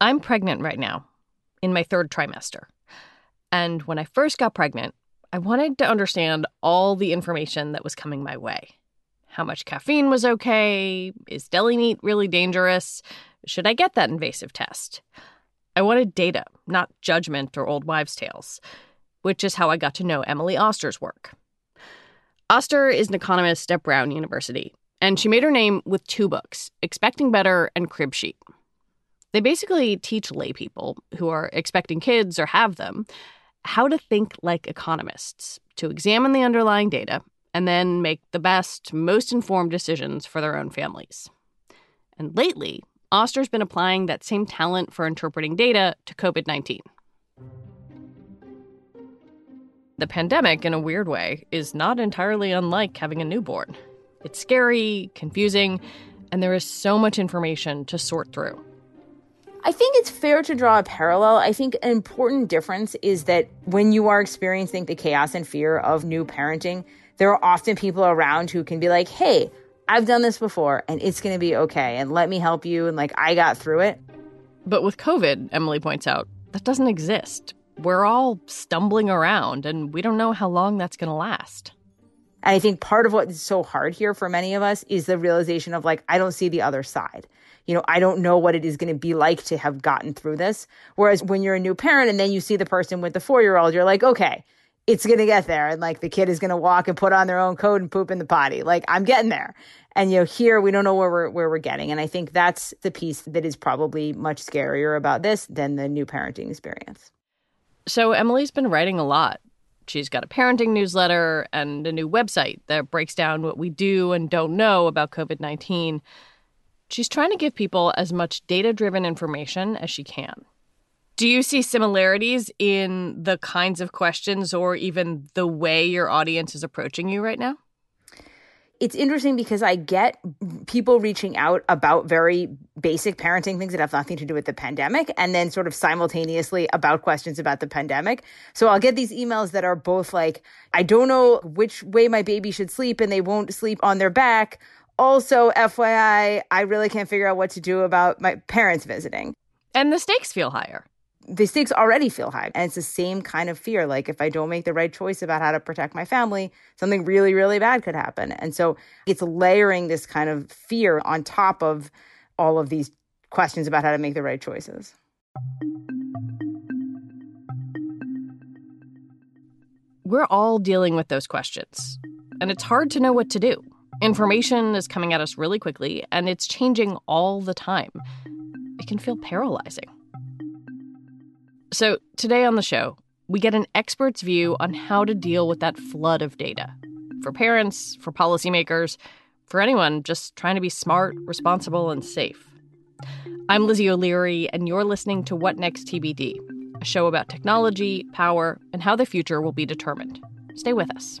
I'm pregnant right now, in my third trimester. And when I first got pregnant, I wanted to understand all the information that was coming my way. How much caffeine was okay? Is deli meat really dangerous? Should I get that invasive test? I wanted data, not judgment or old wives' tales, which is how I got to know Emily Oster's work. Oster is an economist at Brown University, and she made her name with two books, Expecting Better and Crib Sheet. They basically teach laypeople who are expecting kids or have them how to think like economists, to examine the underlying data, and then make the best, most informed decisions for their own families. And lately, Oster's been applying that same talent for interpreting data to COVID 19. The pandemic, in a weird way, is not entirely unlike having a newborn. It's scary, confusing, and there is so much information to sort through. I think it's fair to draw a parallel. I think an important difference is that when you are experiencing the chaos and fear of new parenting, there are often people around who can be like, hey, I've done this before and it's going to be okay. And let me help you. And like, I got through it. But with COVID, Emily points out, that doesn't exist. We're all stumbling around and we don't know how long that's going to last. And I think part of what is so hard here for many of us is the realization of like, I don't see the other side you know, I don't know what it is going to be like to have gotten through this. Whereas when you're a new parent and then you see the person with the four year old, you're like, okay, it's going to get there. And like the kid is going to walk and put on their own coat and poop in the potty. Like I'm getting there. And you know, here we don't know where we're where we're getting. And I think that's the piece that is probably much scarier about this than the new parenting experience. So Emily's been writing a lot. She's got a parenting newsletter and a new website that breaks down what we do and don't know about COVID 19. She's trying to give people as much data driven information as she can. Do you see similarities in the kinds of questions or even the way your audience is approaching you right now? It's interesting because I get people reaching out about very basic parenting things that have nothing to do with the pandemic, and then sort of simultaneously about questions about the pandemic. So I'll get these emails that are both like, I don't know which way my baby should sleep, and they won't sleep on their back, also, FYI, I really can't figure out what to do about my parents visiting. And the stakes feel higher. The stakes already feel high. And it's the same kind of fear. Like, if I don't make the right choice about how to protect my family, something really, really bad could happen. And so it's layering this kind of fear on top of all of these questions about how to make the right choices. We're all dealing with those questions, and it's hard to know what to do. Information is coming at us really quickly, and it's changing all the time. It can feel paralyzing. So, today on the show, we get an expert's view on how to deal with that flood of data for parents, for policymakers, for anyone just trying to be smart, responsible, and safe. I'm Lizzie O'Leary, and you're listening to What Next TBD, a show about technology, power, and how the future will be determined. Stay with us.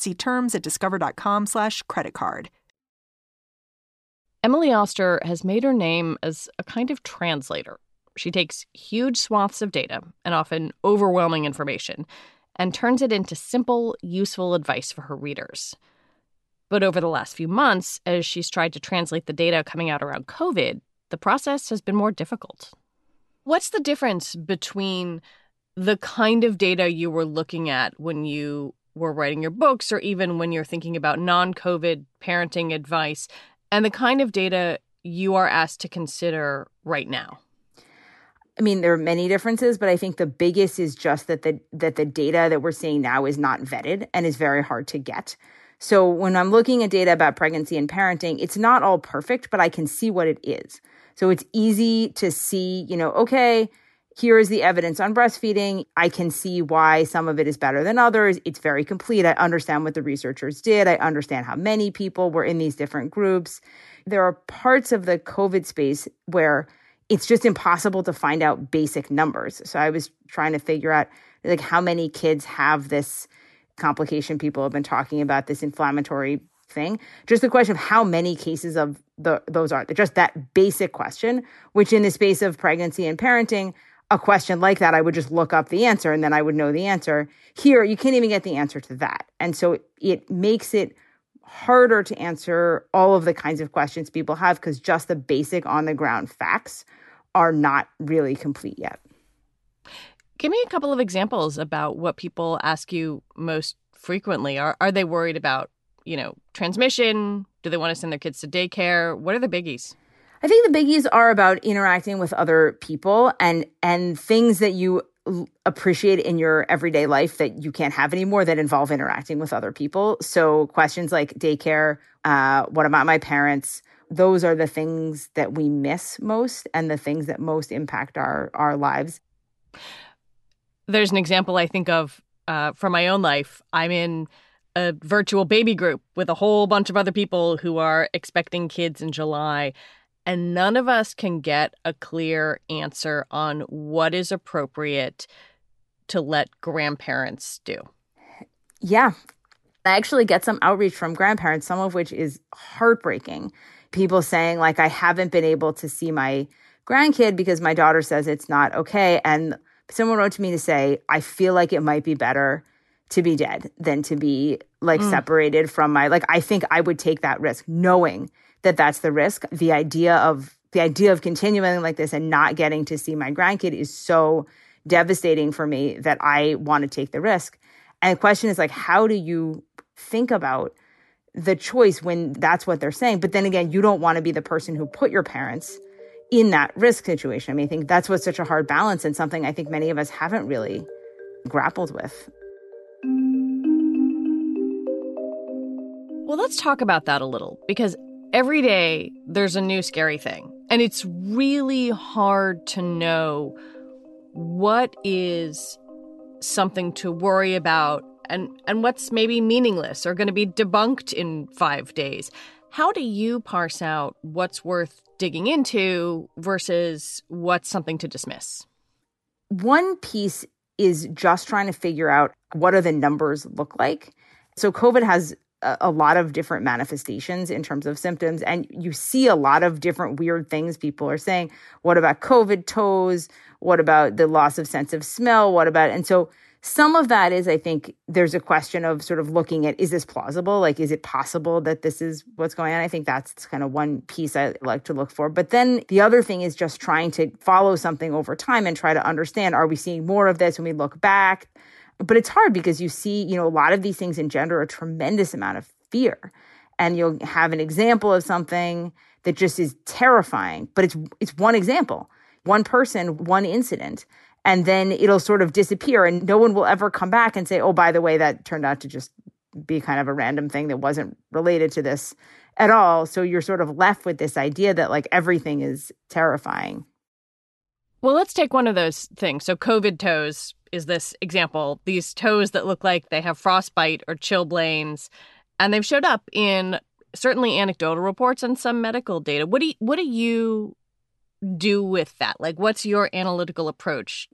See terms at discover.com slash credit card. Emily Oster has made her name as a kind of translator. She takes huge swaths of data and often overwhelming information and turns it into simple, useful advice for her readers. But over the last few months, as she's tried to translate the data coming out around COVID, the process has been more difficult. What's the difference between the kind of data you were looking at when you were writing your books or even when you're thinking about non COVID parenting advice and the kind of data you are asked to consider right now? I mean, there are many differences, but I think the biggest is just that the that the data that we're seeing now is not vetted and is very hard to get. So when I'm looking at data about pregnancy and parenting, it's not all perfect, but I can see what it is. So it's easy to see, you know, okay, here is the evidence on breastfeeding. I can see why some of it is better than others. It's very complete. I understand what the researchers did. I understand how many people were in these different groups. There are parts of the COVID space where it's just impossible to find out basic numbers. So I was trying to figure out like how many kids have this complication. People have been talking about this inflammatory thing. Just the question of how many cases of the those are just that basic question, which in the space of pregnancy and parenting, a question like that, I would just look up the answer and then I would know the answer. Here, you can't even get the answer to that. And so it makes it harder to answer all of the kinds of questions people have because just the basic on the ground facts are not really complete yet. Give me a couple of examples about what people ask you most frequently. Are are they worried about, you know, transmission? Do they want to send their kids to daycare? What are the biggies? I think the biggies are about interacting with other people and and things that you appreciate in your everyday life that you can't have anymore that involve interacting with other people. So questions like daycare, uh, what about my parents? those are the things that we miss most and the things that most impact our our lives. There's an example I think of uh, from my own life. I'm in a virtual baby group with a whole bunch of other people who are expecting kids in July. And none of us can get a clear answer on what is appropriate to let grandparents do. Yeah. I actually get some outreach from grandparents, some of which is heartbreaking people saying like I haven't been able to see my grandkid because my daughter says it's not okay and someone wrote to me to say I feel like it might be better to be dead than to be like mm. separated from my like I think I would take that risk knowing that that's the risk the idea of the idea of continuing like this and not getting to see my grandkid is so devastating for me that I want to take the risk and the question is like how do you think about the choice when that's what they're saying. But then again, you don't want to be the person who put your parents in that risk situation. I mean, I think that's what's such a hard balance and something I think many of us haven't really grappled with. Well, let's talk about that a little because every day there's a new scary thing. And it's really hard to know what is something to worry about and and what's maybe meaningless or going to be debunked in 5 days. How do you parse out what's worth digging into versus what's something to dismiss? One piece is just trying to figure out what do the numbers look like. So COVID has a lot of different manifestations in terms of symptoms and you see a lot of different weird things people are saying what about covid toes what about the loss of sense of smell what about and so some of that is, I think, there's a question of sort of looking at is this plausible? Like, is it possible that this is what's going on? I think that's kind of one piece I like to look for. But then the other thing is just trying to follow something over time and try to understand are we seeing more of this when we look back? But it's hard because you see, you know, a lot of these things engender a tremendous amount of fear. And you'll have an example of something that just is terrifying, but it's it's one example, one person, one incident and then it'll sort of disappear and no one will ever come back and say oh by the way that turned out to just be kind of a random thing that wasn't related to this at all. So you're sort of left with this idea that like everything is terrifying. Well let's take one of those things. So covid toes is this example these toes that look like they have frostbite or chilblains and they've showed up in certainly anecdotal reports and some medical data what do you, what do you do with that? Like, what's your analytical approach?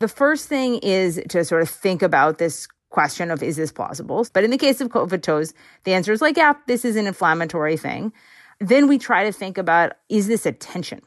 The first thing is to sort of think about this question of is this plausible? But in the case of COVID toes, the answer is like, yeah, this is an inflammatory thing. Then we try to think about is this a tension?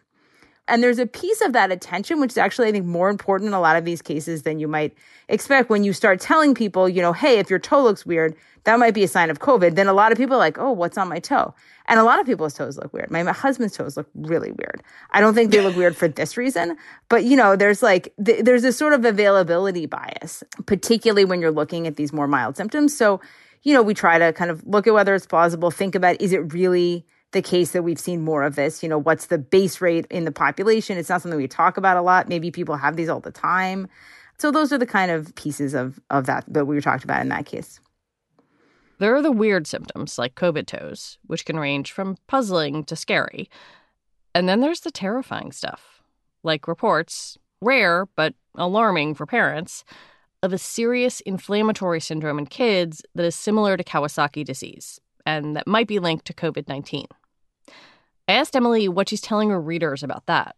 And there's a piece of that attention, which is actually, I think, more important in a lot of these cases than you might expect when you start telling people, you know, hey, if your toe looks weird, that might be a sign of COVID. Then a lot of people are like, oh, what's on my toe? And a lot of people's toes look weird. My, my husband's toes look really weird. I don't think they look weird for this reason, but you know, there's like, th- there's a sort of availability bias, particularly when you're looking at these more mild symptoms. So, you know, we try to kind of look at whether it's plausible, think about is it really the case that we've seen more of this? You know, what's the base rate in the population? It's not something we talk about a lot. Maybe people have these all the time. So those are the kind of pieces of of that that we were talked about in that case. There are the weird symptoms like COVID toes, which can range from puzzling to scary. And then there's the terrifying stuff, like reports, rare but alarming for parents, of a serious inflammatory syndrome in kids that is similar to Kawasaki disease and that might be linked to COVID 19. I asked Emily what she's telling her readers about that.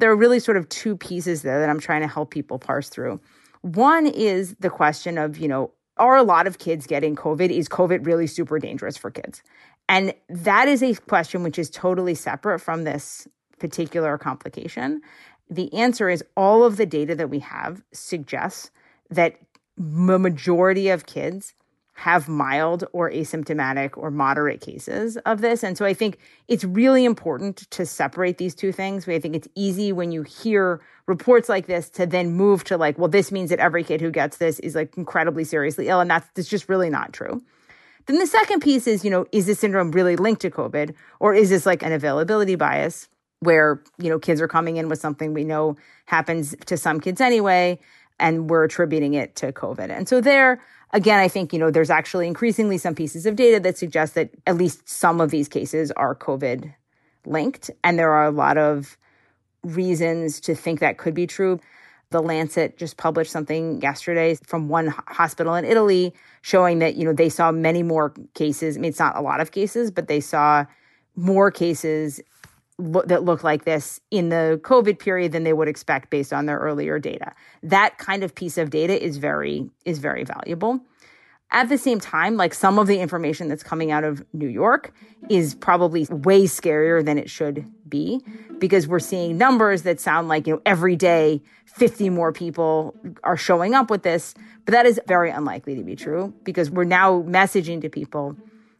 There are really sort of two pieces there that I'm trying to help people parse through. One is the question of, you know, are a lot of kids getting COVID? Is COVID really super dangerous for kids? And that is a question which is totally separate from this particular complication. The answer is all of the data that we have suggests that the majority of kids have mild or asymptomatic or moderate cases of this. And so I think it's really important to separate these two things. I think it's easy when you hear reports like this to then move to like, well, this means that every kid who gets this is like incredibly seriously ill. And that's, that's just really not true. Then the second piece is, you know, is this syndrome really linked to COVID or is this like an availability bias where, you know, kids are coming in with something we know happens to some kids anyway and we're attributing it to COVID. And so there, again, I think, you know, there's actually increasingly some pieces of data that suggest that at least some of these cases are COVID linked. And there are a lot of reasons to think that could be true. The Lancet just published something yesterday from one hospital in Italy showing that, you know, they saw many more cases. I mean, it's not a lot of cases, but they saw more cases that look like this in the COVID period than they would expect based on their earlier data. That kind of piece of data is very is very valuable. At the same time, like some of the information that's coming out of New York is probably way scarier than it should be because we're seeing numbers that sound like, you know, every day 50 more people are showing up with this, but that is very unlikely to be true because we're now messaging to people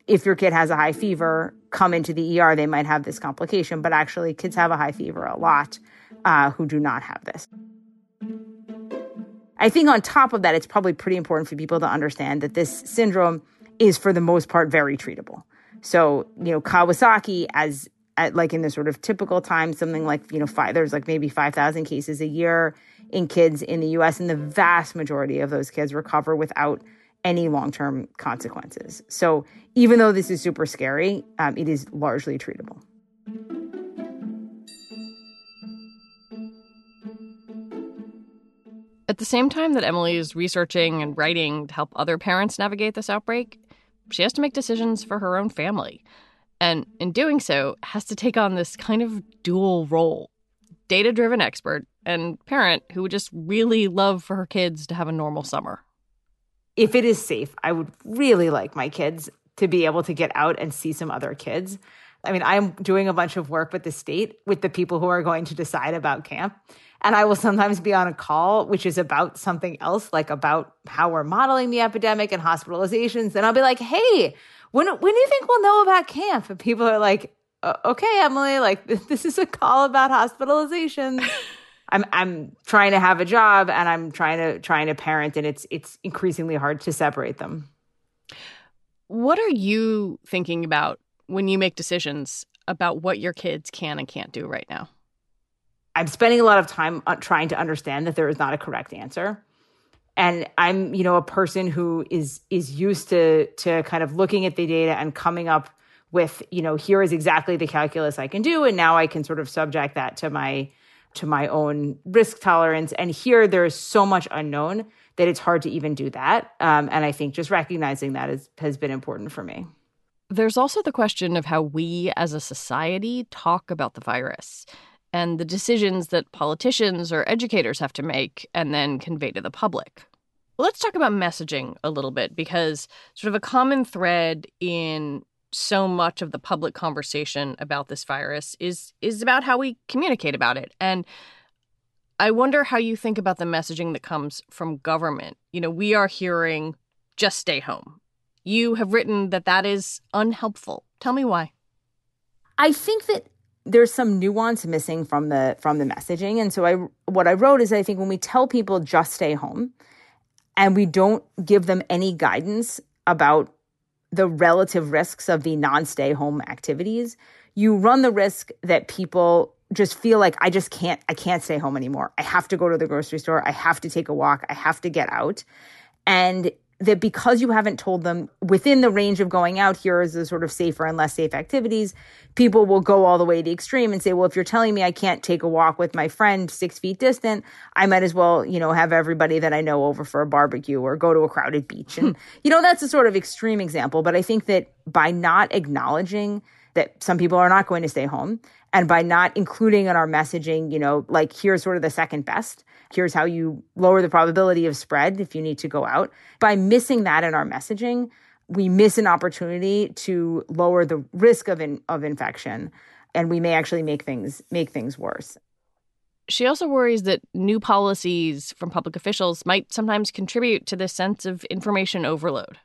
if your kid has a high fever, come into the ER, they might have this complication. But actually, kids have a high fever a lot uh, who do not have this. I think on top of that, it's probably pretty important for people to understand that this syndrome is, for the most part, very treatable. So, you know, Kawasaki, as at like in the sort of typical time, something like, you know, five, there's like maybe 5,000 cases a year in kids in the US, and the vast majority of those kids recover without any long term consequences. So even though this is super scary, um, it is largely treatable. At the same time that Emily is researching and writing to help other parents navigate this outbreak, she has to make decisions for her own family. And in doing so, has to take on this kind of dual role data driven expert and parent who would just really love for her kids to have a normal summer if it is safe, I would really like my kids to be able to get out and see some other kids. I mean, I'm doing a bunch of work with the state with the people who are going to decide about camp. And I will sometimes be on a call, which is about something else, like about how we're modeling the epidemic and hospitalizations. And I'll be like, hey, when, when do you think we'll know about camp? And people are like, okay, Emily, like this is a call about hospitalizations. I'm I'm trying to have a job and I'm trying to trying to parent and it's it's increasingly hard to separate them. What are you thinking about when you make decisions about what your kids can and can't do right now? I'm spending a lot of time uh, trying to understand that there is not a correct answer. And I'm, you know, a person who is is used to to kind of looking at the data and coming up with, you know, here is exactly the calculus I can do and now I can sort of subject that to my to my own risk tolerance. And here there is so much unknown that it's hard to even do that. Um, and I think just recognizing that is, has been important for me. There's also the question of how we as a society talk about the virus and the decisions that politicians or educators have to make and then convey to the public. Let's talk about messaging a little bit because sort of a common thread in so much of the public conversation about this virus is is about how we communicate about it. And I wonder how you think about the messaging that comes from government. You know, we are hearing just stay home. You have written that that is unhelpful. Tell me why. I think that there's some nuance missing from the from the messaging and so I what I wrote is I think when we tell people just stay home and we don't give them any guidance about the relative risks of the non-stay home activities, you run the risk that people just feel like I just can't I can't stay home anymore. I have to go to the grocery store, I have to take a walk, I have to get out. And that because you haven't told them within the range of going out, here is the sort of safer and less safe activities, people will go all the way to the extreme and say, well, if you're telling me I can't take a walk with my friend six feet distant, I might as well, you know, have everybody that I know over for a barbecue or go to a crowded beach. And, you know, that's a sort of extreme example. But I think that by not acknowledging that some people are not going to stay home and by not including in our messaging, you know, like here's sort of the second best, here's how you lower the probability of spread if you need to go out. By missing that in our messaging, we miss an opportunity to lower the risk of in, of infection and we may actually make things make things worse. She also worries that new policies from public officials might sometimes contribute to this sense of information overload.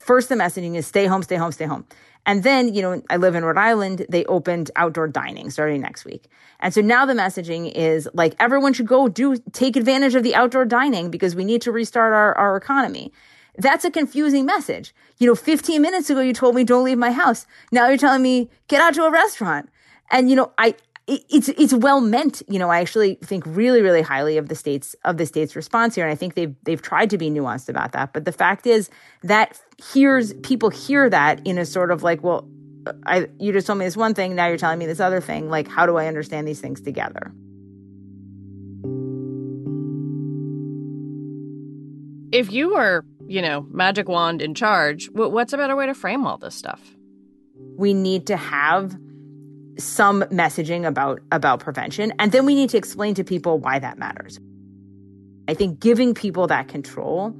First, the messaging is stay home, stay home, stay home. And then, you know, I live in Rhode Island, they opened outdoor dining starting next week. And so now the messaging is like everyone should go do take advantage of the outdoor dining because we need to restart our, our economy. That's a confusing message. You know, 15 minutes ago you told me don't leave my house. Now you're telling me get out to a restaurant. And you know, I it's it's well meant. You know, I actually think really really highly of the states of the state's response here, and I think they've they've tried to be nuanced about that. But the fact is that hears people hear that in a sort of like, well, I you just told me this one thing, now you're telling me this other thing. Like, how do I understand these things together? If you were, you know, magic wand in charge, what's a better way to frame all this stuff? We need to have some messaging about about prevention and then we need to explain to people why that matters. I think giving people that control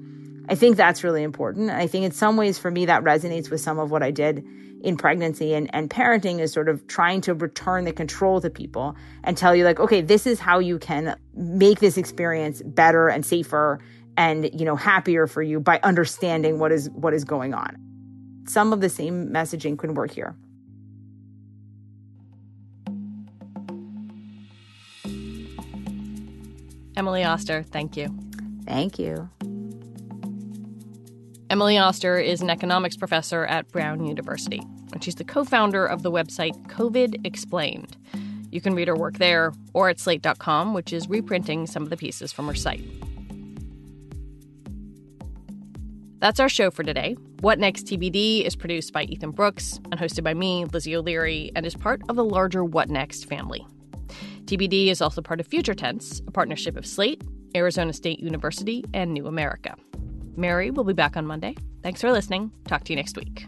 i think that's really important. I think in some ways for me that resonates with some of what i did in pregnancy and, and parenting is sort of trying to return the control to people and tell you like okay this is how you can make this experience better and safer and you know happier for you by understanding what is what is going on. Some of the same messaging can work here Emily Oster, thank you. Thank you. Emily Oster is an economics professor at Brown University, and she's the co founder of the website COVID Explained. You can read her work there or at slate.com, which is reprinting some of the pieces from her site. That's our show for today. What Next TBD is produced by Ethan Brooks and hosted by me, Lizzie O'Leary, and is part of the larger What Next family. TBD is also part of Future Tense, a partnership of Slate, Arizona State University, and New America. Mary will be back on Monday. Thanks for listening. Talk to you next week.